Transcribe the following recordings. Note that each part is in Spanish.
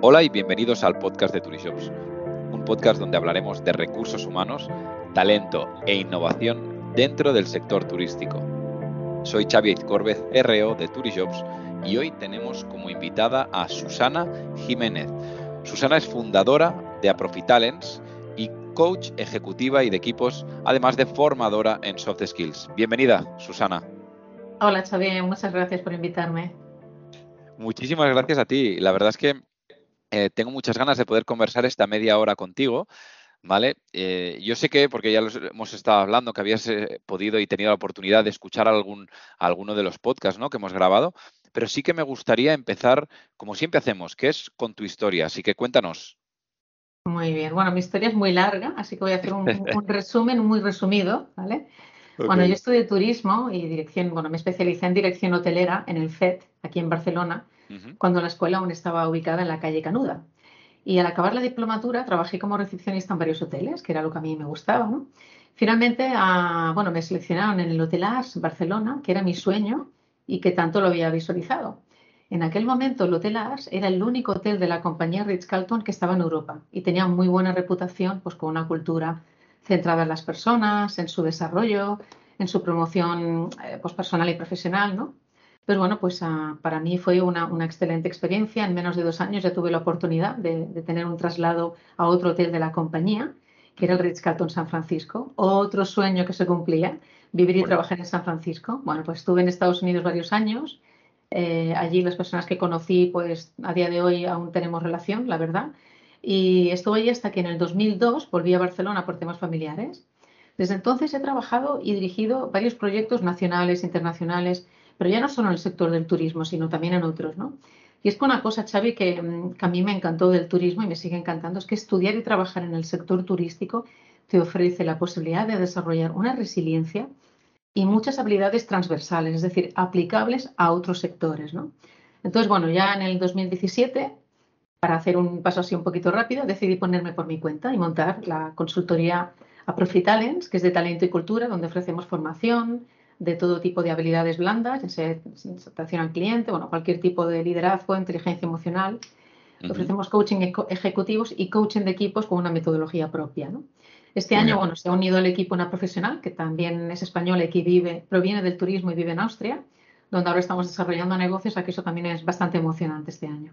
Hola y bienvenidos al podcast de Turishops, un podcast donde hablaremos de recursos humanos, talento e innovación dentro del sector turístico. Soy Xavi Corbez, RO de Turishops, y hoy tenemos como invitada a Susana Jiménez. Susana es fundadora de Aprofitalents y coach ejecutiva y de equipos, además de formadora en soft skills. Bienvenida, Susana. Hola Xavi, muchas gracias por invitarme. Muchísimas gracias a ti. La verdad es que eh, tengo muchas ganas de poder conversar esta media hora contigo. ¿Vale? Eh, yo sé que, porque ya los hemos estado hablando, que habías eh, podido y tenido la oportunidad de escuchar algún, alguno de los podcasts ¿no? que hemos grabado, pero sí que me gustaría empezar, como siempre hacemos, que es con tu historia. Así que cuéntanos. Muy bien. Bueno, mi historia es muy larga, así que voy a hacer un, resumen muy resumido, ¿vale? Bueno, yo estudié turismo y dirección, bueno, me especialicé en dirección hotelera en el FED, aquí en Barcelona, cuando la escuela aún estaba ubicada en la calle Canuda. Y al acabar la diplomatura trabajé como recepcionista en varios hoteles, que era lo que a mí me gustaba. Finalmente, ah, bueno, me seleccionaron en el Hotel As Barcelona, que era mi sueño y que tanto lo había visualizado. En aquel momento el Hotel Ars era el único hotel de la compañía Ritz-Carlton que estaba en Europa y tenía muy buena reputación pues con una cultura centrada en las personas, en su desarrollo, en su promoción eh, pues, personal y profesional, ¿no? Pero bueno, pues ah, para mí fue una, excelente experiencia. En menos de dos años ya tuve la oportunidad de, tener un traslado a otro hotel de la compañía, que era el Ritz-Carlton San Francisco. Otro sueño que se cumplía, vivir y trabajar en San Francisco. Bueno, pues estuve en Estados Unidos varios años eh, allí las personas que conocí, pues a día de hoy aún tenemos relación, la verdad. Y estuve allí hasta que en el 2002 volví a Barcelona por temas familiares. Desde entonces he trabajado y dirigido varios proyectos nacionales, internacionales, pero ya no solo en el sector del turismo, sino también en otros, ¿no? Y es con una cosa, Xavi, que, mm, que, a mí me encantó del turismo y me sigue encantando, es que estudiar y trabajar en el sector turístico te ofrece la posibilidad de desarrollar una resiliencia y muchas habilidades transversales, es decir, aplicables a otros sectores. ¿no? Entonces, bueno, ya en el 2017, para hacer un paso así un poquito rápido, decidí ponerme por mi cuenta y montar la consultoría a Talents, que es de talento y cultura, donde ofrecemos formación de todo tipo de habilidades blandas, ya sea atención al cliente, bueno, cualquier tipo de liderazgo, inteligencia emocional. Ofrecemos coaching ejecutivos y coaching de equipos con una metodología propia. ¿no? Este año, bueno, se ha unido el equipo una profesional que también es española y que vive, proviene del turismo y vive en Austria, donde ahora estamos desarrollando negocios, aquí eso también es bastante emocionante este año.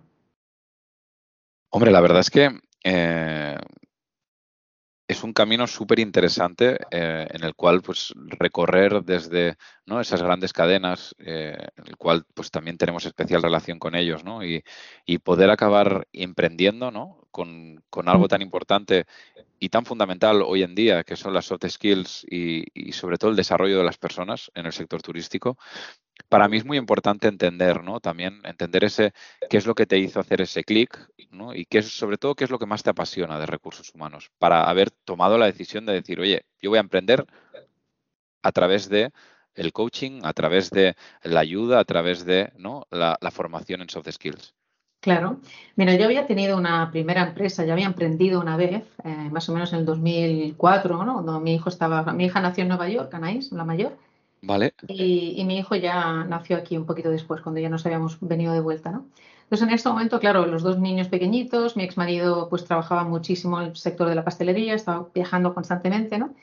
Hombre, la verdad es que eh, es un camino súper interesante eh, en el cual pues recorrer desde ¿no? esas grandes cadenas, eh, en el cual pues también tenemos especial relación con ellos, ¿no? Y, y poder acabar emprendiendo, ¿no? Con, con, algo tan importante y tan fundamental hoy en día, que son las soft skills y, y, sobre todo el desarrollo de las personas en el sector turístico, para mí es muy importante entender, ¿no? También entender ese qué es lo que te hizo hacer ese clic, ¿no? Y qué es, sobre todo, qué es lo que más te apasiona de recursos humanos, para haber tomado la decisión de decir, oye, yo voy a emprender a través de el coaching, a través de la ayuda, a través de ¿no? la, formación en soft skills. Claro. Mira, yo había tenido una primera empresa, ya había emprendido una vez, eh, más o menos en el 2004, ¿no? Cuando mi hijo estaba, mi hija nació en Nueva York, Anaís, la mayor, Vale. Y, mi hijo ya nació aquí un poquito después, cuando ya nos habíamos venido de vuelta, ¿no? Entonces, en este momento, claro, los dos niños pequeñitos, mi ex marido pues trabajaba muchísimo en el sector de la pastelería, estaba viajando constantemente, ¿no?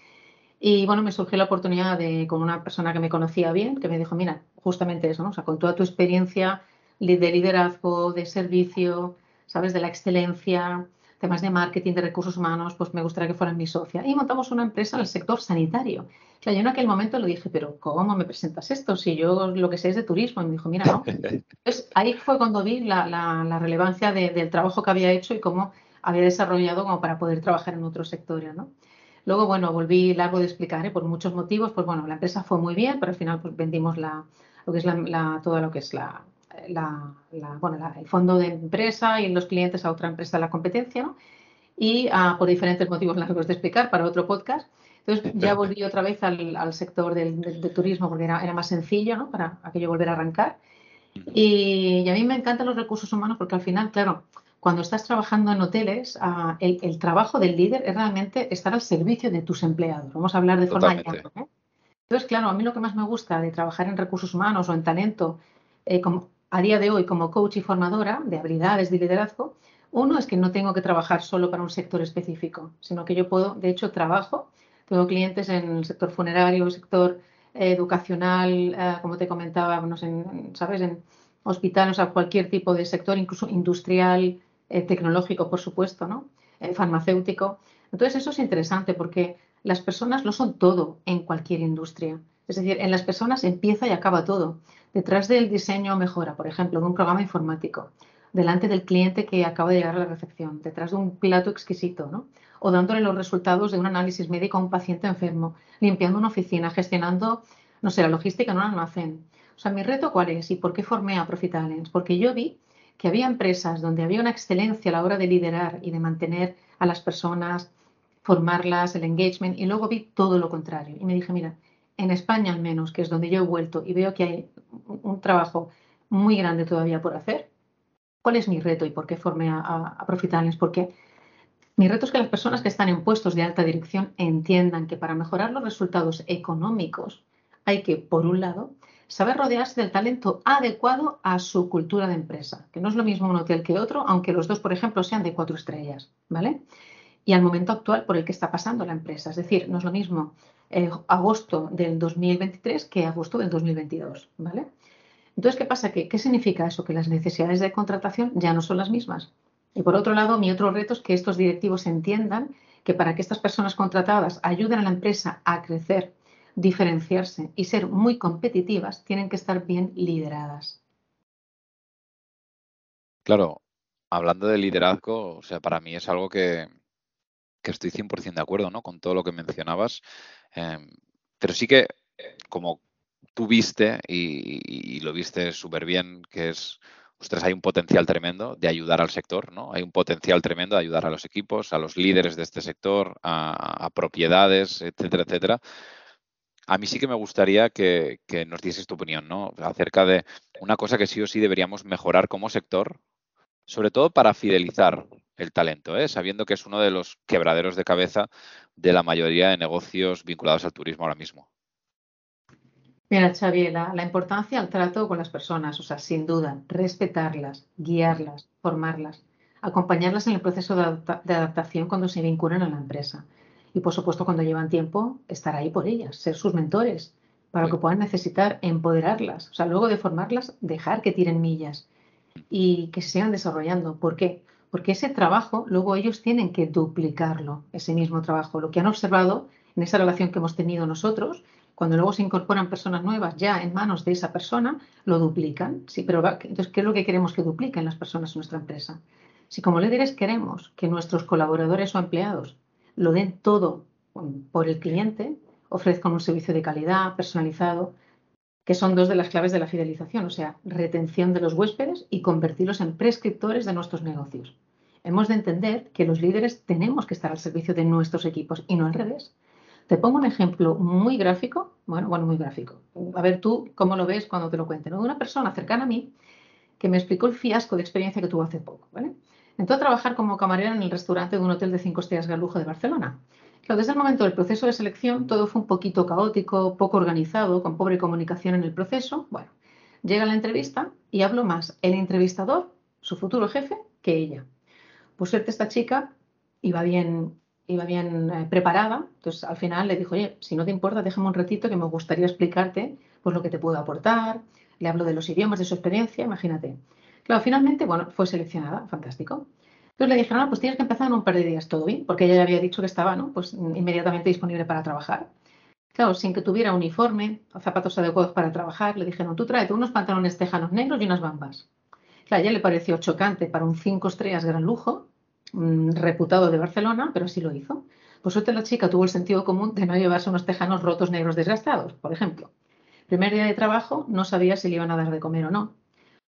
Y bueno, me surgió la oportunidad de, con una persona que me conocía bien, que me dijo, mira, justamente eso, ¿no? O sea, con toda tu experiencia de liderazgo, de servicio, ¿sabes? De la excelencia, temas de marketing, de recursos humanos, pues me gustaría que fueran mi socia. Y montamos una empresa en el sector sanitario. O sea, yo en aquel momento le dije, pero ¿cómo me presentas esto? Si yo lo que sé es de turismo. Y me dijo, mira, no. Entonces ahí fue cuando vi la, relevancia del trabajo que había hecho y cómo había desarrollado como para poder trabajar en otros sectores, ¿no? Luego, bueno, volví largo de explicar, ¿eh? por muchos motivos, pues bueno, la empresa fue muy bien, pero al final pues vendimos la, lo que es la, todo lo que es la, la, bueno, el fondo de empresa y los clientes a otra empresa de la competencia, ¿no? Y ah, por diferentes motivos largos de explicar para otro podcast. Entonces ya volví otra vez al, sector del, turismo porque era, era, más sencillo, ¿no? Para aquello volver a arrancar. Y, a mí me encantan los recursos humanos porque al final, claro, cuando estás trabajando en hoteles, ah, el, trabajo del líder es realmente estar al servicio de tus empleados. Vamos a hablar de forma llana. ¿eh? Entonces, claro, a mí lo que más me gusta de trabajar en recursos humanos o en talento, eh, como, a día de hoy como coach y formadora de habilidades de liderazgo, Uno es que no tengo que trabajar solo para un sector específico, sino que yo puedo, de hecho, trabajo. Tengo clientes en el sector funerario, el sector eh, educacional, eh, como te comentaba, en, ¿sabes? En hospitales, o cualquier tipo de sector, incluso industrial, eh, tecnológico, por supuesto, ¿no? farmacéutico. Entonces, eso es interesante porque las personas no son todo en cualquier industria. Es decir, en las personas empieza y acaba todo. Detrás del diseño mejora, por ejemplo, de un programa informático, delante del cliente que acaba de llegar a la recepción, detrás de un plato exquisito, ¿no? O dándole los resultados de un análisis médico a un paciente enfermo, limpiando una oficina, gestionando, no sé, la logística en un almacén. O sea, mi reto cuál es y por qué formé a Profitalens? Porque yo vi que había empresas donde había una excelencia a la hora de liderar y de mantener a las personas, formarlas, el engagement, y luego vi todo lo contrario. Y me dije, mira, en España al menos, que es donde yo he vuelto y veo que hay un trabajo muy grande todavía por hacer, ¿Cuál es mi reto y por qué formé a, a, Porque mi reto es que las personas que están en puestos de alta dirección entiendan que para mejorar los resultados económicos hay que, por un lado, saber rodearse del talento adecuado a su cultura de empresa, que no es lo mismo un hotel que otro, aunque los dos, por ejemplo, sean de cuatro estrellas, ¿vale? Y al momento actual por el que está pasando la empresa. Es decir, no es lo mismo eh, agosto del 2023 que agosto del 2022, ¿vale? Entonces, ¿qué pasa? ¿Qué, ¿Qué significa eso? Que las necesidades de contratación ya no son las mismas. Y por otro lado, mi otro reto es que estos directivos entiendan que para que estas personas contratadas ayuden a la empresa a crecer, diferenciarse y ser muy competitivas, tienen que estar bien lideradas. Claro, hablando de liderazgo, o sea, para mí es algo que, estoy 100% de acuerdo, ¿no? Con todo lo que mencionabas. Em, pero sí que, como tú viste y, lo viste súper bien, que es, ostras, hay un potencial tremendo de ayudar al sector, ¿no? Hay un potencial tremendo de ayudar a los equipos, a los líderes de este sector, a, propiedades, etcétera, etcétera. A mí sí que me gustaría que, nos dieses tu opinión, ¿no? Acerca de una cosa que sí o sí deberíamos mejorar como sector, sobre todo para fidelizar el talento, ¿eh? sabiendo que es uno de los quebraderos de cabeza de la mayoría de negocios vinculados al turismo ahora mismo. Mira, Xavier, la, importancia del trato con las personas, o sea, sin duda, respetarlas, guiarlas, formarlas, acompañarlas en el proceso de, adaptación cuando se vinculan a la empresa. Y, por supuesto, cuando llevan tiempo, estar ahí por ellas, ser sus mentores, para lo que puedan necesitar, empoderarlas. O sea, luego de formarlas, dejar que tiren millas y que se sigan desarrollando. ¿Por qué? Porque ese trabajo, luego ellos tienen que duplicarlo, ese mismo trabajo. Lo que han observado en esa relación que hemos tenido nosotros cuando luego se incorporan personas nuevas ya en manos de esa persona, lo duplican. Sí, pero entonces, ¿qué es lo que queremos que dupliquen las personas en nuestra empresa? Si como líderes queremos que nuestros colaboradores o empleados lo den todo por el cliente, ofrezcan un servicio de calidad, personalizado, que son dos de las claves de la fidelización, o sea, retención de los huéspedes y convertirlos en prescriptores de nuestros negocios. Hemos de entender que los líderes tenemos que estar al servicio de nuestros equipos y no al revés. Te pongo un ejemplo muy gráfico, bueno, bueno, muy gráfico. A ver tú cómo lo ves cuando te lo cuente, De una persona cercana a mí que me explicó el fiasco de experiencia que tuvo hace poco, ¿vale? Entró a trabajar como camarera en el restaurante de un hotel de cinco estrellas de lujo de Barcelona. Desde el momento del proceso de selección todo fue un poquito caótico, poco organizado, con pobre comunicación en el proceso. Bueno, llega la entrevista y hablo más el entrevistador, su futuro jefe, que ella. Por suerte esta chica iba bien iba bien eh, preparada, entonces al final le dijo, oye, si no te importa, déjame un ratito que me gustaría explicarte pues lo que te puedo aportar, le hablo de los idiomas, de su experiencia, imagínate. Claro, finalmente, bueno, fue seleccionada, fantástico. Entonces le dijeron, ah, pues tienes que empezar en un par de días, todo bien, porque ella ya había dicho que estaba, ¿no? Pues inmediatamente disponible para trabajar. Claro, sin que tuviera uniforme o zapatos adecuados para trabajar, le dijeron, tú tráete unos pantalones tejanos negros y unas bambas. Claro, a ella le pareció chocante para un cinco estrellas gran lujo, Mm, reputado de Barcelona, pero sí lo hizo. Por suerte la chica tuvo el sentido común de no llevarse unos tejanos rotos negros desgastados, por ejemplo. Primer día de trabajo no sabía si le iban a dar de comer o no,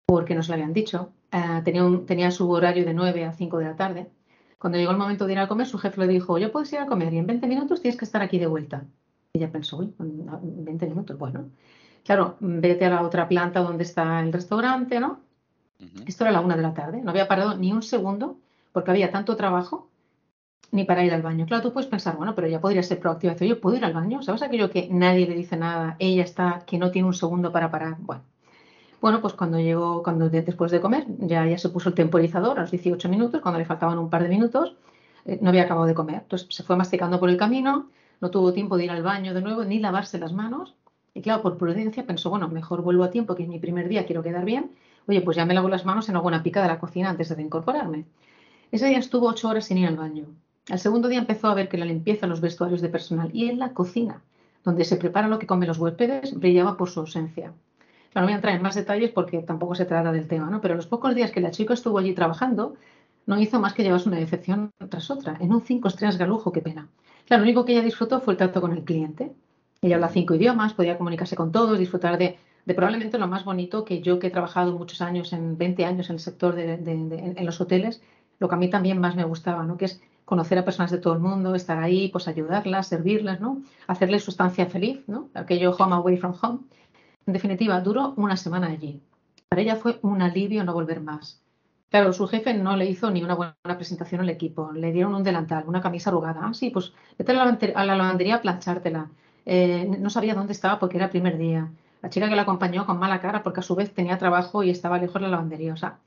porque nos lo habían dicho. Eh, tenía, tenía su horario de 9 a 5 de la tarde. Cuando llegó el momento de ir a comer, su jefe le dijo, yo puedes ir a comer y en 20 minutos tienes que estar aquí de vuelta. Ella pensó, uy, 20 minutos, bueno. Claro, vete a la otra planta donde está el restaurante, ¿no? Esto era la una de la tarde. No había parado ni un segundo porque había tanto trabajo ni para ir al baño. Claro, tú puedes pensar, bueno, pero ella podría ser proactiva. Yo puedo ir al baño. ¿Sabes aquello que nadie le dice nada? Ella está, que no tiene un segundo para parar. Bueno, Bueno, pues cuando llegó, cuando después de comer, ya, ya se puso el temporizador a los 18 minutos, cuando le faltaban un par de minutos, eh, no había acabado de comer. Entonces se fue masticando por el camino, no tuvo tiempo de ir al baño de nuevo ni lavarse las manos. Y claro, por prudencia pensó, bueno, mejor vuelvo a tiempo, que es mi primer día, quiero quedar bien. Oye, pues ya me lavo las manos en alguna pica de la cocina antes de incorporarme. Ese día estuvo ocho horas sin ir al baño. Al segundo día empezó a ver que la limpieza en los vestuarios de personal y en la cocina, donde se prepara lo que comen los huéspedes, brillaba por su ausencia no voy a entrar en más detalles porque tampoco se trata del tema, ¿no? Pero los pocos días que la chica estuvo allí trabajando, no hizo más que llevarse una decepción tras otra, en un cinco estrellas galujo, qué pena. Claro, lo único que ella disfrutó fue el trato con el cliente. Ella habla cinco idiomas, podía comunicarse con todos, disfrutar de, probablemente lo más bonito que yo que he trabajado muchos años, en 20 años en el sector de, en los hoteles, lo que a mí también más me gustaba, ¿no? Que es conocer a personas de todo el mundo, estar ahí, pues ayudarlas, servirlas, ¿no? Hacerles su estancia feliz, ¿no? Aquello home away from home. En definitiva, duró una semana allí. Para ella fue un alivio no volver más. Claro, su jefe no le hizo ni una buena presentación al equipo. Le dieron un delantal, una camisa arrugada. Ah, sí, pues vete a la lavandería a planchártela. Eh, no sabía dónde estaba porque era primer día. La chica que la acompañó con mala cara porque a su vez tenía trabajo y estaba lejos de la lavandería. O sea,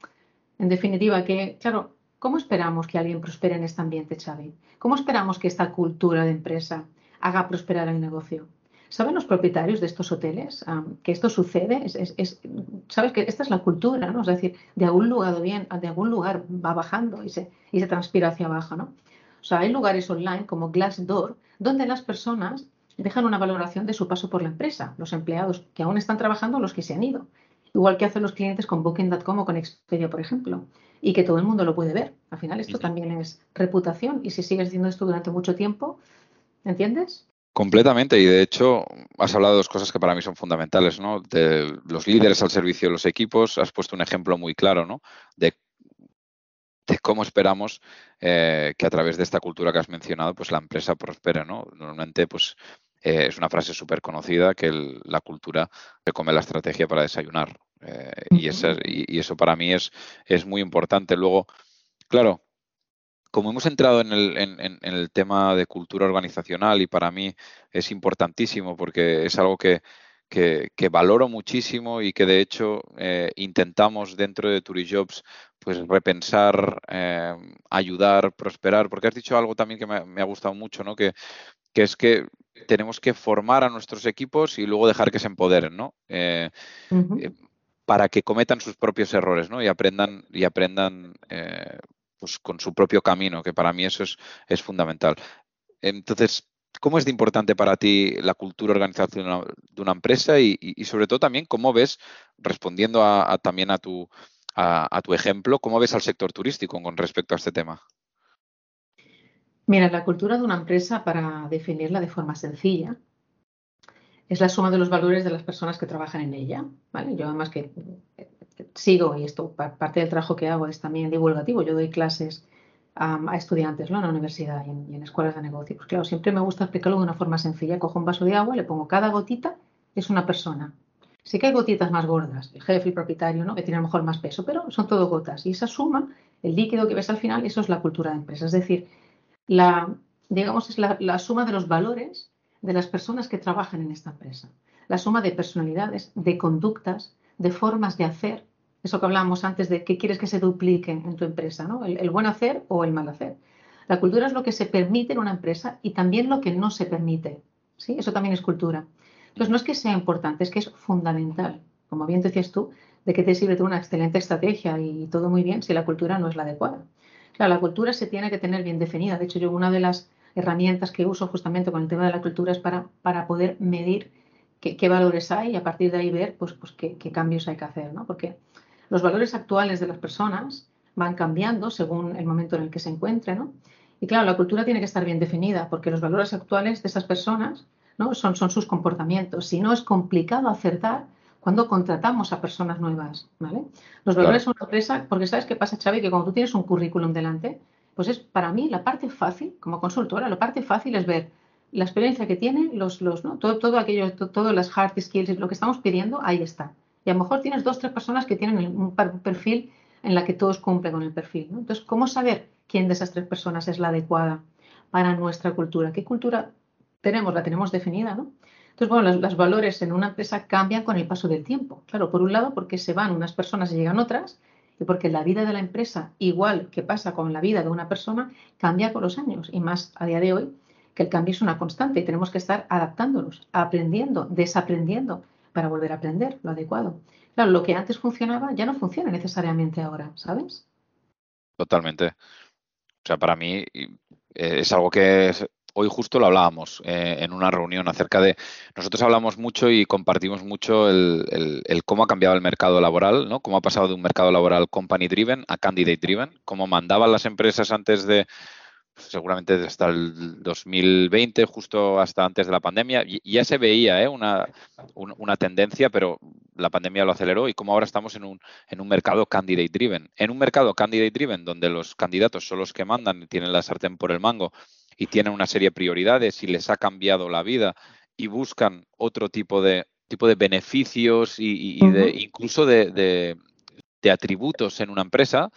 en definitiva, que, claro, ¿cómo esperamos que alguien prospere en este ambiente, Xavi? ¿Cómo esperamos que esta cultura de empresa haga prosperar el negocio? ¿Saben los propietarios de estos hoteles que esto sucede? Es, Sabes que esta es la cultura, ¿no? Es decir, de algún lugar bien, de algún lugar va bajando y se, y se transpira hacia abajo, ¿no? O sea, hay lugares online como Glassdoor donde las personas dejan una valoración de su paso por la empresa, los empleados que aún están trabajando, los que se han ido. Igual que hacen los clientes con Booking.com o con Expedia, por ejemplo, y que todo el mundo lo puede ver. Al final esto también es reputación y si sigues haciendo esto durante mucho tiempo, ¿entiendes? Completamente, y de hecho has hablado de dos cosas que para mí son fundamentales, ¿no? De los líderes al servicio de los equipos, has puesto un ejemplo muy claro, ¿no? De, cómo esperamos eh, que a través de esta cultura que has mencionado, pues la empresa prospere, ¿no? Normalmente, pues eh, es una frase súper conocida que la cultura se come la estrategia para desayunar. Eh, y, y, eso para mí es, es muy importante. Luego, claro, como hemos entrado en el, tema de cultura organizacional y para mí es importantísimo porque es algo que, valoro muchísimo y que de hecho eh, intentamos dentro de Turijobs pues repensar, eh, ayudar, prosperar, porque has dicho algo también que me, ha gustado mucho, ¿no? Que, es que tenemos que formar a nuestros equipos y luego dejar que se empoderen, ¿no? Eh, para que cometan sus propios errores, ¿no? Y aprendan, y aprendan pues, con su propio camino, que para mí eso es, fundamental. Entonces, ¿cómo es de importante para ti la cultura organizacional de una empresa y, sobre todo también cómo ves, respondiendo a, también a tu, a, tu ejemplo, cómo ves al sector turístico con respecto a este tema? Mira, la cultura de una empresa, para definirla de forma sencilla, es la suma de los valores de las personas que trabajan en ella. ¿vale? Yo además que sigo, y esto parte del trabajo que hago es también divulgativo, yo doy clases a estudiantes ¿no? en la universidad y en, escuelas de negocios. Pues claro, siempre me gusta explicarlo de una forma sencilla. Cojo un vaso de agua, le pongo cada gotita, es una persona. Sí que hay gotitas más gordas, el jefe, el propietario, ¿no? que tiene a lo mejor más peso, pero son todo gotas. Y esa suma, el líquido que ves al final, eso es la cultura de empresa. Es decir, la, digamos, es la suma de los valores de las personas que trabajan en esta empresa. La suma de personalidades, de conductas, de formas de hacer, eso que hablábamos antes de qué quieres que se duplique en tu empresa, ¿no? El, buen hacer o el mal hacer. La cultura es lo que se permite en una empresa y también lo que no se permite. ¿sí? Eso también es cultura. Entonces, no es que sea importante, es que es fundamental. Como bien decías tú, de que te sirve una excelente estrategia y todo muy bien si la cultura no es la adecuada. Claro, la cultura se tiene que tener bien definida. De hecho, yo una de las herramientas que uso justamente con el tema de la cultura es para, para poder medir qué, valores hay y a partir de ahí ver pues, pues qué, cambios hay que hacer. ¿no? Porque los valores actuales de las personas van cambiando según el momento en el que se encuentren, ¿no? Y claro, la cultura tiene que estar bien definida, porque los valores actuales de esas personas ¿no? son, son sus comportamientos. Si no, es complicado acertar cuando contratamos a personas nuevas, ¿vale? Los valores son una empresa, porque ¿sabes qué pasa, Xavi? Que cuando tú tienes un currículum delante, pues es para mí la parte fácil, como consultora, la parte fácil es ver la experiencia que tienen, los, los, ¿no? todo, todo aquello, todas las hard skills, lo que estamos pidiendo, ahí está. Y a lo mejor tienes dos, tres personas que tienen un perfil en la que todos cumplen con el perfil. Entonces, ¿cómo saber quién de esas tres personas es la adecuada para nuestra cultura? ¿Qué cultura tenemos, la tenemos definida, ¿no? Entonces, bueno, los, valores en una empresa cambian con el paso del tiempo. Claro, por un lado, porque se van unas personas y llegan otras, porque la vida de la empresa, igual que pasa con la vida de una persona, cambia con los años. Y más a día de hoy, que el cambio es una constante y tenemos que estar adaptándonos, aprendiendo, desaprendiendo para volver a aprender lo adecuado. Claro, lo que antes funcionaba ya no funciona necesariamente ahora, ¿sabes? Totalmente. O sea, para mí eh, es algo que hoy justo lo hablábamos eh, en una reunión acerca de, nosotros hablamos mucho y compartimos mucho el, cómo ha cambiado el mercado laboral, ¿no? Cómo ha pasado de un mercado laboral company driven a candidate driven, cómo mandaban las empresas antes de, seguramente hasta el 2020, justo hasta antes de la pandemia, ya se veía ¿eh? una, una, tendencia, pero la pandemia lo aceleró y como ahora estamos en un, en un mercado candidate driven. En un mercado candidate driven donde los candidatos son los que mandan y tienen la sartén por el mango y tienen una serie de prioridades y les ha cambiado la vida y buscan otro tipo de tipo de beneficios y, de, incluso de, de, atributos en una empresa,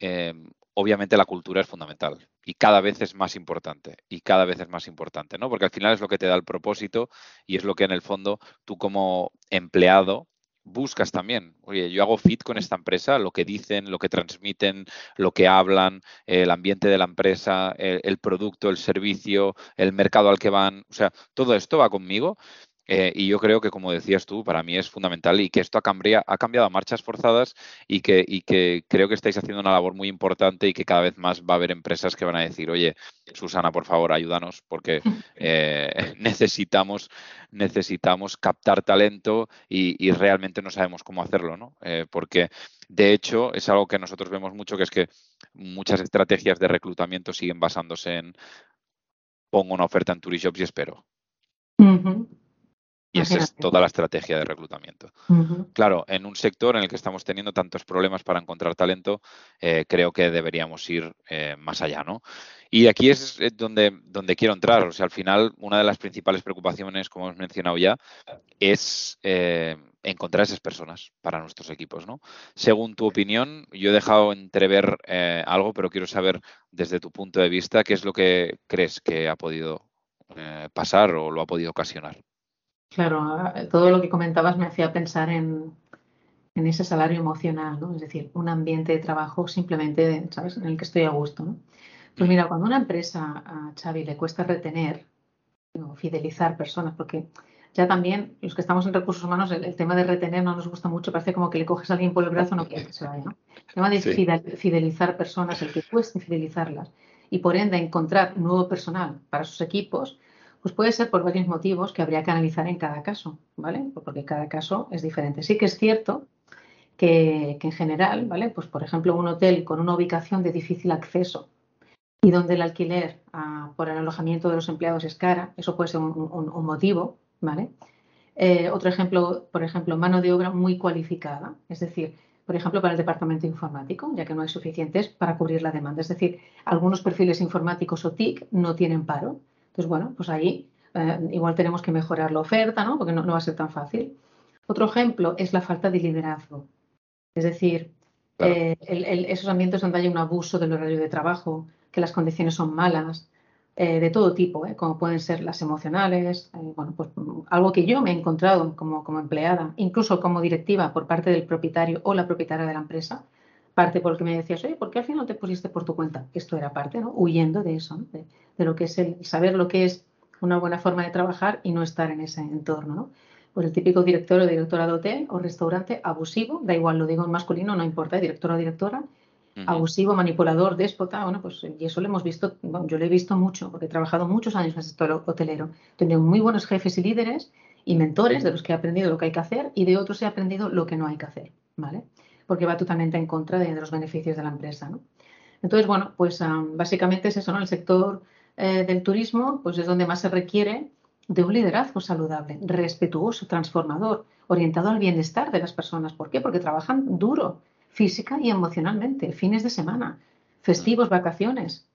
eh, obviamente la cultura es fundamental y cada vez es más importante y cada vez es más importante, ¿no? Porque al final es lo que te da el propósito y es lo que en el fondo tú como empleado buscas también. Oye, yo hago fit con esta empresa, lo que dicen, lo que transmiten, lo que hablan, el ambiente de la empresa, el, producto, el servicio, el mercado al que van. O sea, todo esto va conmigo. Eh, y yo creo que, como decías tú, para mí es fundamental y que esto ha, cambiado, ha cambiado a marchas forzadas y que, y que creo que estáis haciendo una labor muy importante y que cada vez más va a haber empresas que van a decir, oye, Susana, por favor, ayúdanos porque eh, necesitamos, necesitamos captar talento y, realmente no sabemos cómo hacerlo, ¿no? Eh, porque, de hecho, es algo que nosotros vemos mucho, que es que muchas estrategias de reclutamiento siguen basándose en pongo una oferta en Turishops y espero. Y esa es toda la estrategia de reclutamiento. Claro, en un sector en el que estamos teniendo tantos problemas para encontrar talento, eh, creo que deberíamos ir eh, más allá, ¿no? Y aquí es eh, donde, donde quiero entrar. O sea, al final, una de las principales preocupaciones, como hemos mencionado ya, es encontrar esas personas para nuestros equipos, ¿no? Según tu opinión, yo he dejado entrever algo, pero quiero saber desde tu punto de vista qué es lo que crees que ha podido pasar o lo ha podido ocasionar. Claro, todo lo que comentabas me hacía pensar en, ese salario emocional, ¿no? Es decir, un ambiente de trabajo simplemente, ¿sabes?, en el que estoy a gusto, ¿no? Pues mira, cuando a una empresa, a Xavi, le cuesta retener o fidelizar personas, porque ya también los que estamos en recursos humanos, el, tema de retener no nos gusta mucho, parece como que le coges a alguien por el brazo, no quiere que se vaya, ¿no? El tema de fidelizar personas, el que cueste fidelizarlas y por ende encontrar nuevo personal para sus equipos, pues puede ser por varios motivos que habría que analizar en cada caso, ¿vale? Porque cada caso es diferente. Sí que es cierto que, en general, ¿vale? Pues por ejemplo, un hotel con una ubicación de difícil acceso y donde el alquiler ah, por el alojamiento de los empleados es cara, eso puede ser un, motivo, ¿vale? Eh, otro ejemplo, por ejemplo, mano de obra muy cualificada, es decir, por ejemplo, para el departamento informático, ya que no hay suficientes para cubrir la demanda. Es decir, algunos perfiles informáticos o TIC no tienen paro, entonces, bueno, pues ahí eh, igual tenemos que mejorar la oferta, ¿no? Porque no, va a ser tan fácil. Otro ejemplo es la falta de liderazgo. Es decir, eh, esos ambientes donde hay un abuso del horario de trabajo, que las condiciones son malas, eh, de todo tipo, como pueden ser las emocionales, bueno, pues algo que yo me he encontrado como, como, empleada, incluso como directiva por parte del propietario o la propietaria de la empresa, parte porque me decías, oye, ¿por qué al final te pusiste por tu cuenta? Esto era parte, ¿no? Huyendo de eso, ¿no? de lo que es el saber lo que es una buena forma de trabajar y no estar en ese entorno, ¿no? Pues el típico director o directora de hotel o restaurante abusivo, da igual, lo digo en masculino, no importa, director o directora, abusivo, manipulador, déspota, bueno, pues y eso lo hemos visto, yo lo he visto mucho, porque he trabajado muchos años en el sector hotelero. Tengo muy buenos jefes y líderes y mentores de los que he aprendido lo que hay que hacer y de otros he aprendido lo que no hay que hacer, ¿vale? Porque va totalmente en contra de, los beneficios de la empresa, ¿no? Entonces, bueno, pues básicamente es eso, ¿no? El sector eh, del turismo, pues es donde más se requiere de un liderazgo saludable, respetuoso, transformador, orientado al bienestar de las personas. ¿Por qué? Porque trabajan duro, física y emocionalmente, fines de semana, festivos, vacaciones.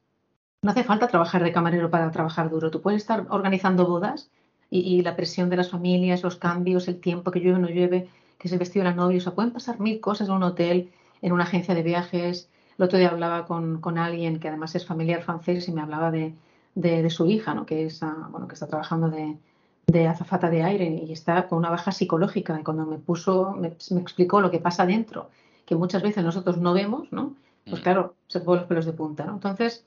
No hace falta trabajar de camarero para trabajar duro. Tú puedes estar organizando bodas y, la presión de las familias, los cambios, el tiempo que llueve o no llueve, que es el vestido de la novia. O sea, pueden pasar mil cosas en un hotel, en una agencia de viajes. El otro día hablaba con, con alguien que además es familiar francés y me hablaba de, de, su hija, ¿no? que, es, ah, bueno, que está trabajando de, de, azafata de aire y está con una baja psicológica. Y cuando me puso, me, explicó lo que pasa dentro, que muchas veces nosotros no vemos, ¿no? Pues mm. claro, se ponen los pelos de punta, ¿no? Entonces,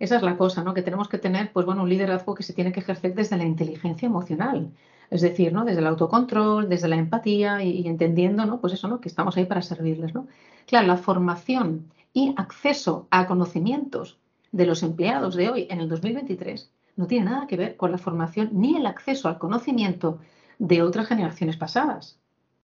esa es la cosa, ¿no? Que tenemos que tener, pues bueno, un liderazgo que se tiene que ejercer desde la inteligencia emocional. Es decir, ¿no? Desde el autocontrol, desde la empatía y, entendiendo, ¿no? Pues eso, ¿no? Que estamos ahí para servirles, ¿no? Claro, la formación y acceso a conocimientos de los empleados de hoy en el 2023 no tiene nada que ver con la formación ni el acceso al conocimiento de otras generaciones pasadas.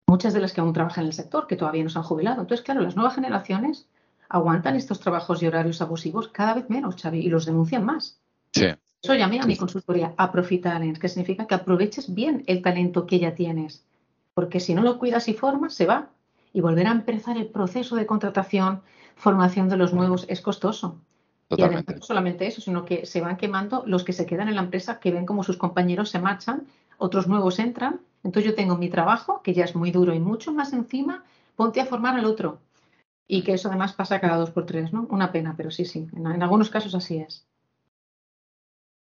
Muchas de las que aún trabajan en el sector, que todavía no se han jubilado. Entonces, claro, las nuevas generaciones aguantan estos trabajos y horarios abusivos cada vez menos, Xavi, y los denuncian más. Sí. Eso llamé a mi consultoría a Profit Talents, que significa que aproveches bien el talento que ya tienes. Porque si no lo cuidas y formas, se va. Y volver a empezar el proceso de contratación, formación de los nuevos es costoso. Y además no solamente eso, sino que se van quemando los que se quedan en la empresa, que ven como sus compañeros se marchan, otros nuevos entran. Entonces yo tengo mi trabajo, que ya es muy duro y mucho más encima, ponte a formar al otro. Y que eso además pasa cada dos por tres, ¿no? Una pena, pero sí, sí, en, algunos casos así es.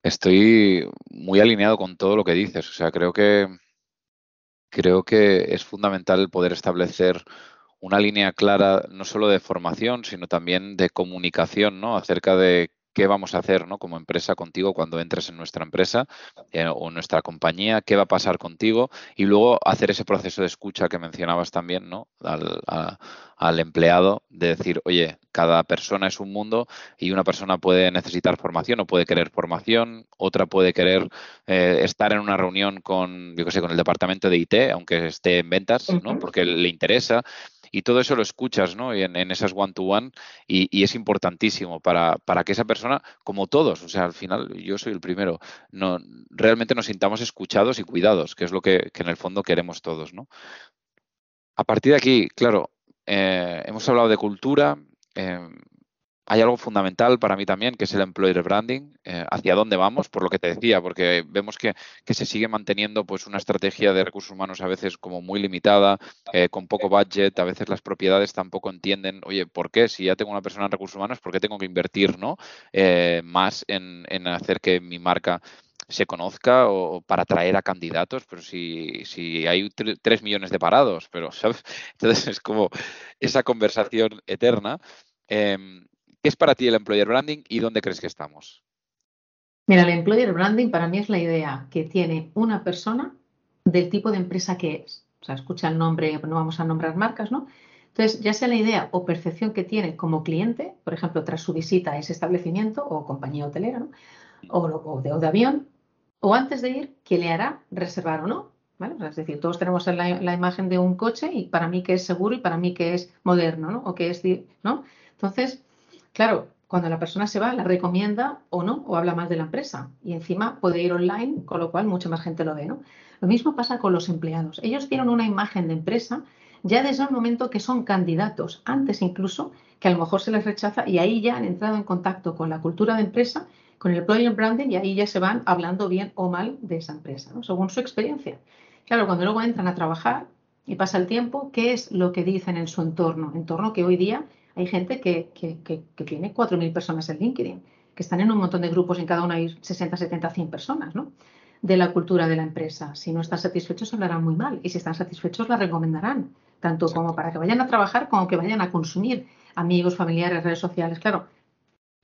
Estoy muy alineado con todo lo que dices. O sea, creo que creo que es fundamental poder establecer una línea clara no solo de formación, sino también de comunicación, ¿no? Acerca de qué vamos a hacer ¿no? como empresa contigo cuando entres en nuestra empresa eh, o en nuestra compañía, qué va a pasar contigo y luego hacer ese proceso de escucha que mencionabas también ¿no? al, al, empleado de decir, oye, cada persona es un mundo y una persona puede necesitar formación o puede querer formación, otra puede querer eh, estar en una reunión con, yo qué sé, con el departamento de IT, aunque esté en ventas, ¿no? porque le interesa y todo eso lo escuchas ¿no? en, en esas one-to-one y, es importantísimo para, para, que esa persona, como todos, o sea, al final yo soy el primero, no, realmente nos sintamos escuchados y cuidados, que es lo que, en el fondo queremos todos. ¿no? A partir de aquí, claro, eh, hemos hablado de cultura, eh, hay algo fundamental para mí también, que es el employer branding, eh, hacia dónde vamos, por lo que te decía, porque vemos que, se sigue manteniendo pues una estrategia de recursos humanos a veces como muy limitada, eh, con poco budget, a veces las propiedades tampoco entienden, oye, ¿por qué? Si ya tengo una persona en recursos humanos, ¿por qué tengo que invertir ¿no? Eh, más en, hacer que mi marca se conozca o para atraer a candidatos, pero si, si hay tres millones de parados, pero ¿sabes? Entonces es como esa conversación eterna. Em, ¿Qué es para ti el employer branding y dónde crees que estamos? Mira, el employer branding para mí es la idea que tiene una persona del tipo de empresa que es. O sea, escucha el nombre, no vamos a nombrar marcas, ¿no? Entonces, ya sea la idea o percepción que tiene como cliente, por ejemplo, tras su visita a ese establecimiento o compañía hotelera, ¿no? o, de, avión, o antes de ir, ¿qué le hará reservar o no? ¿Vale? es decir, todos tenemos la, la, imagen de un coche y para mí que es seguro y para mí que es moderno, ¿no? O que es, ¿no? Entonces, Claro, cuando la persona se va, la recomienda o no, o habla más de la empresa. Y encima puede ir online, con lo cual mucha más gente lo ve, ¿no? Lo mismo pasa con los empleados. Ellos tienen una imagen de empresa ya desde el momento que son candidatos, antes incluso que a lo mejor se les rechaza y ahí ya han entrado en contacto con la cultura de empresa, con el employer branding y ahí ya se van hablando bien o mal de esa empresa, ¿no? según su experiencia. Claro, cuando luego entran a trabajar y pasa el tiempo, ¿qué es lo que dicen en su entorno? Entorno que hoy día hay gente que, tiene 4.000 personas en LinkedIn, que están en un montón de grupos, en cada uno hay 60, 70, 100 personas, ¿no? De la cultura de la empresa. Si no están satisfechos, hablarán muy mal. Y si están satisfechos, la recomendarán, tanto como para que vayan a trabajar como que vayan a consumir amigos, familiares, redes sociales. Claro,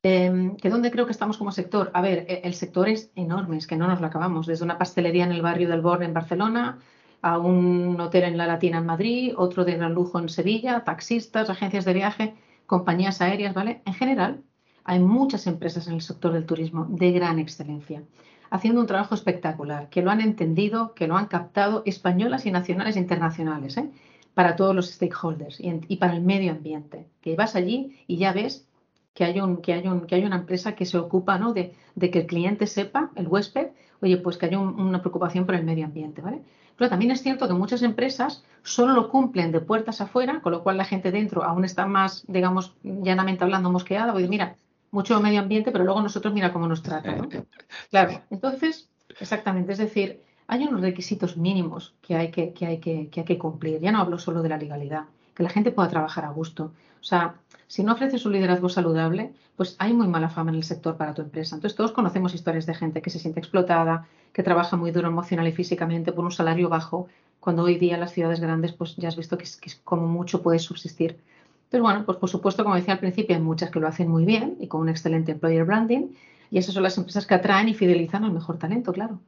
em, ¿que ¿dónde creo que estamos como sector? A ver, e, el sector es enorme, es que no nos lo acabamos. Desde una pastelería en el barrio del Borne en Barcelona, a un hotel en la Latina en Madrid, otro de gran lujo en Sevilla, taxistas, agencias de viaje compañías aéreas, ¿vale? En general, hay muchas empresas en el sector del turismo de gran excelencia, haciendo un trabajo espectacular, que lo han entendido, que lo han captado, españolas y nacionales e internacionales, ¿eh? para todos los stakeholders y, para el medio ambiente. Que vas allí y ya ves que hay, un, que hay, un, que hay una empresa que se ocupa ¿no? de, que el cliente sepa, el huésped, oye, pues que hay una preocupación por el medio ambiente, ¿vale? Pero también es cierto que muchas empresas solo lo cumplen de puertas afuera, con lo cual la gente dentro aún está más, digamos, llanamente hablando mosqueada, oye, mira, mucho medio ambiente, pero luego nosotros mira cómo nos tratan, Claro, entonces, exactamente, es decir, hay unos requisitos mínimos que hay que, que, hay que, que hay que cumplir. Ya no hablo solo de la legalidad. que la gente pueda trabajar a gusto. O sea, si no ofreces un liderazgo saludable, pues hay muy mala fama en el sector para tu empresa. Entonces, todos conocemos historias de gente que se siente explotada, que trabaja muy duro emocional y físicamente por un salario bajo, cuando hoy día en las ciudades grandes, pues ya has visto que, es, como mucho puedes subsistir. Entonces, bueno, pues por supuesto, como decía al principio, hay muchas que lo hacen muy bien y con un excelente employer branding, y esas son las empresas que atraen y fidelizan al mejor talento, claro.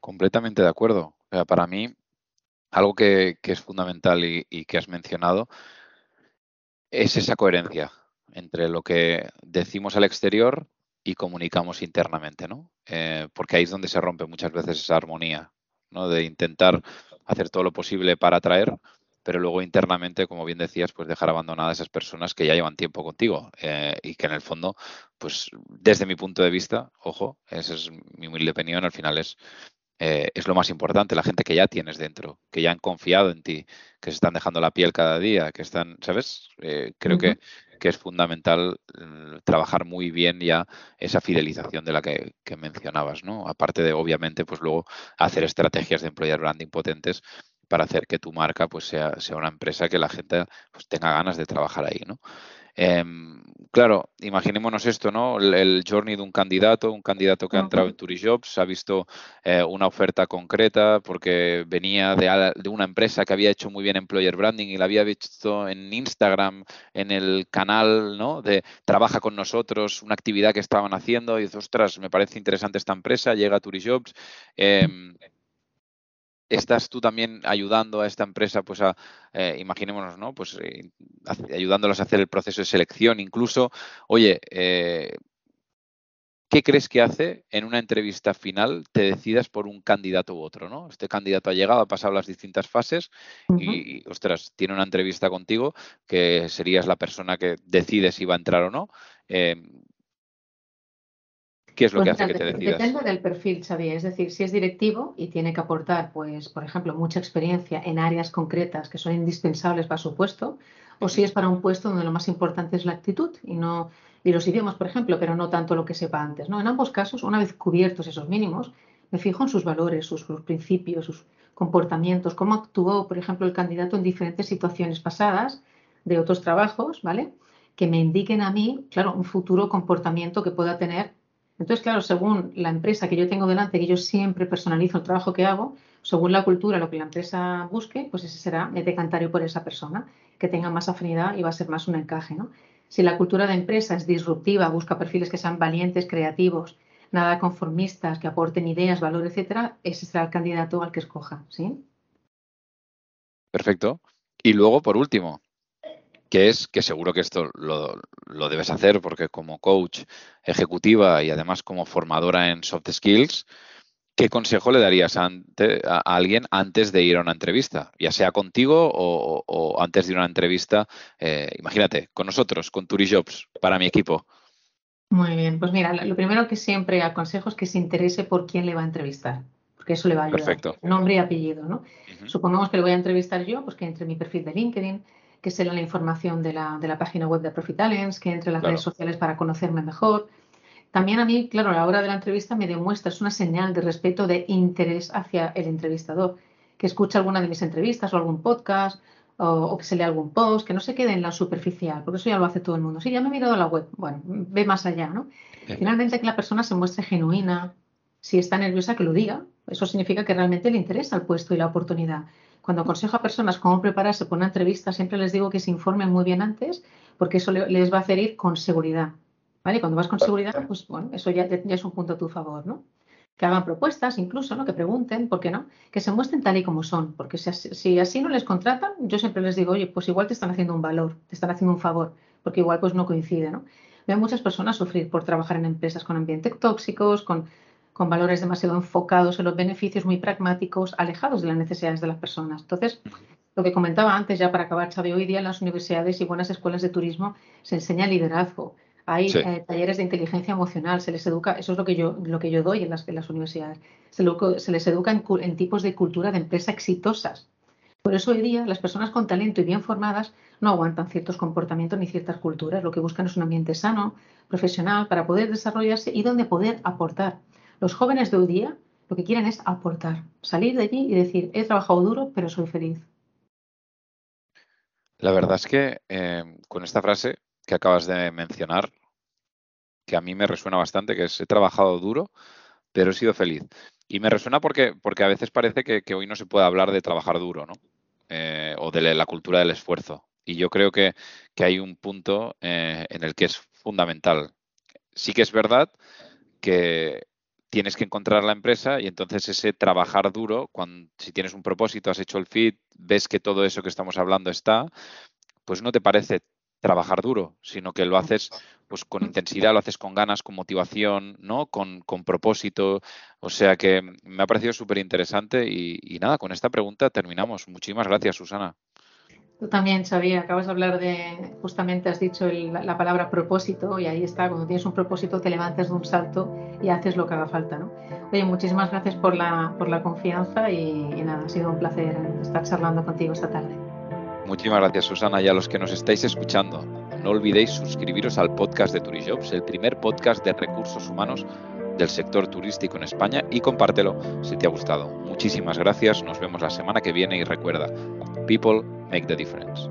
Completamente de acuerdo. O sea, para mí, algo que, es fundamental y, que has mencionado es esa coherencia entre lo que decimos al exterior y comunicamos internamente, ¿no? Eh, porque ahí es donde se rompe muchas veces esa armonía, ¿no? De intentar hacer todo lo posible para atraer, pero luego internamente, como bien decías, pues dejar abandonadas esas personas que ya llevan tiempo contigo eh, y que en el fondo, pues desde mi punto de vista, ojo, esa es mi humilde opinión, al final es eh, es lo más importante, la gente que ya tienes dentro, que ya han confiado en ti, que se están dejando la piel cada día, que están, ¿sabes? Eh, creo que, es fundamental mm, trabajar muy bien ya esa fidelización de la que, mencionabas, ¿no? Aparte de, obviamente, pues luego hacer estrategias de employer branding potentes para hacer que tu marca pues sea, sea una empresa que la gente pues, tenga ganas de trabajar ahí, ¿no? Em, claro, imaginémonos esto, ¿no? El, journey de un candidato, un candidato que ha entrado en Turijobs, ha visto eh, una oferta concreta porque venía de, de, una empresa que había hecho muy bien employer branding y la había visto en Instagram, en el canal, ¿no? De trabaja con nosotros, una actividad que estaban haciendo y dice, ostras, me parece interesante esta empresa, llega a Turijobs. Eh, estás tú también ayudando a esta empresa, pues a, eh, imaginémonos, ¿no? Pues eh, ayudándolos a hacer el proceso de selección, incluso, oye, eh, ¿qué crees que hace en una entrevista final te decidas por un candidato u otro, ¿no? Este candidato ha llegado, ha pasado las distintas fases y, ostras, tiene una entrevista contigo que serías la persona que decide si va a entrar o no. ¿Qué es lo que pues hace que te decidas? Depende del perfil, Xavier. Es decir, si es directivo y tiene que aportar, pues, por ejemplo, mucha experiencia en áreas concretas que son indispensables para su puesto, o si es para un puesto donde lo más importante es la actitud y no y los idiomas, por ejemplo, pero no tanto lo que sepa antes. ¿no? En ambos casos, una vez cubiertos esos mínimos, me fijo en sus valores, sus, sus principios, sus comportamientos, cómo actuó, por ejemplo, el candidato en diferentes situaciones pasadas de otros trabajos, ¿vale? Que me indiquen a mí, claro, un futuro comportamiento que pueda tener entonces, claro, según la empresa que yo tengo delante, que yo siempre personalizo el trabajo que hago, según la cultura, lo que la empresa busque, pues ese será, me decantaré por esa persona, que tenga más afinidad y va a ser más un encaje, ¿no? Si la cultura de empresa es disruptiva, busca perfiles que sean valientes, creativos, nada conformistas, que aporten ideas, valor, etcétera, ese será el candidato al que escoja, ¿sí? Perfecto. Y luego, por último, que es que seguro que esto lo, debes hacer porque como coach ejecutiva y además como formadora en soft skills, ¿qué consejo le darías a, alguien antes de ir a una entrevista? Ya sea contigo o, antes de ir a una entrevista, eh, imagínate, con nosotros, con Turijobs, para mi equipo. Muy bien, pues mira, lo primero que siempre aconsejo es que se interese por quién le va a entrevistar, porque eso le va a ayudar. Perfecto. Nombre y apellido, ¿no? Supongamos que le voy a entrevistar yo, pues que entre mi perfil de LinkedIn, que sea la información de la, de la, página web de Profit Talents, que entre las redes sociales para conocerme mejor. También a mí, claro, a la hora de la entrevista me demuestra, es una señal de respeto, de interés hacia el entrevistador, que escucha alguna de mis entrevistas o algún podcast o, que se lea algún post, que no se quede en la superficial, porque eso ya lo hace todo el mundo. Sí, ya me he mirado la web, bueno, ve más allá, ¿no? Finalmente que la persona se muestre genuina, si está nerviosa que lo diga, eso significa que realmente le interesa el puesto y la oportunidad. Cuando aconsejo a personas cómo prepararse para una entrevista, siempre les digo que se informen muy bien antes, porque eso les va a hacer ir con seguridad. ¿Vale? Cuando vas con seguridad, pues bueno, eso ya, es un punto a tu favor, ¿no? Que hagan propuestas incluso, ¿no? Que pregunten, ¿por qué no? Que se muestren tal y como son, porque si, así no les contratan, yo siempre les digo, oye, pues igual te están haciendo un valor, te están haciendo un favor, porque igual pues no coincide, ¿no? Veo muchas personas sufrir por trabajar en empresas con ambientes tóxicos, con con valores demasiado enfocados en los beneficios, muy pragmáticos, alejados de las necesidades de las personas. Entonces, lo que comentaba antes, ya para acabar, Xavi, hoy día en las universidades y buenas escuelas de turismo se enseña liderazgo. Hay eh, talleres de inteligencia emocional, se les educa, eso es lo que yo, lo que yo doy en las, las universidades, se, les educa en, en tipos de cultura de empresa exitosas. Por eso hoy día las personas con talento y bien formadas no aguantan ciertos comportamientos ni ciertas culturas. Lo que buscan es un ambiente sano, profesional, para poder desarrollarse y donde poder aportar. Los jóvenes de hoy día lo que quieren es aportar, salir de allí y decir, he trabajado duro, pero soy feliz. La verdad es que eh, con esta frase que acabas de mencionar, que a mí me resuena bastante, que es he trabajado duro, pero he sido feliz. Y me resuena porque, porque a veces parece que, hoy no se puede hablar de trabajar duro, ¿no? Eh, o de la cultura del esfuerzo. Y yo creo que, hay un punto eh, en el que es fundamental. Sí que es verdad que tienes que encontrar la empresa y entonces ese trabajar duro, cuando, si tienes un propósito, has hecho el fit, ves que todo eso que estamos hablando está, pues no te parece trabajar duro, sino que lo haces pues con intensidad, lo haces con ganas, con motivación, ¿no? Con, propósito. O sea que me ha parecido súper interesante y nada, con esta pregunta terminamos. Muchísimas gracias, Susana. Tú también, Xavier, acabas de hablar de, justamente has dicho la, palabra propósito y ahí está, cuando tienes un propósito te levantas de un salto y haces lo que haga falta, ¿no? Oye, muchísimas gracias por la, por la confianza y, nada, ha sido un placer estar charlando contigo esta tarde. Muchísimas gracias, Susana, y a los que nos estáis escuchando, no olvidéis suscribiros al podcast de Turijobs, el primer podcast de recursos humanos del sector turístico en España y compártelo si te ha gustado. Muchísimas gracias, nos vemos la semana que viene y recuerda, people make the difference.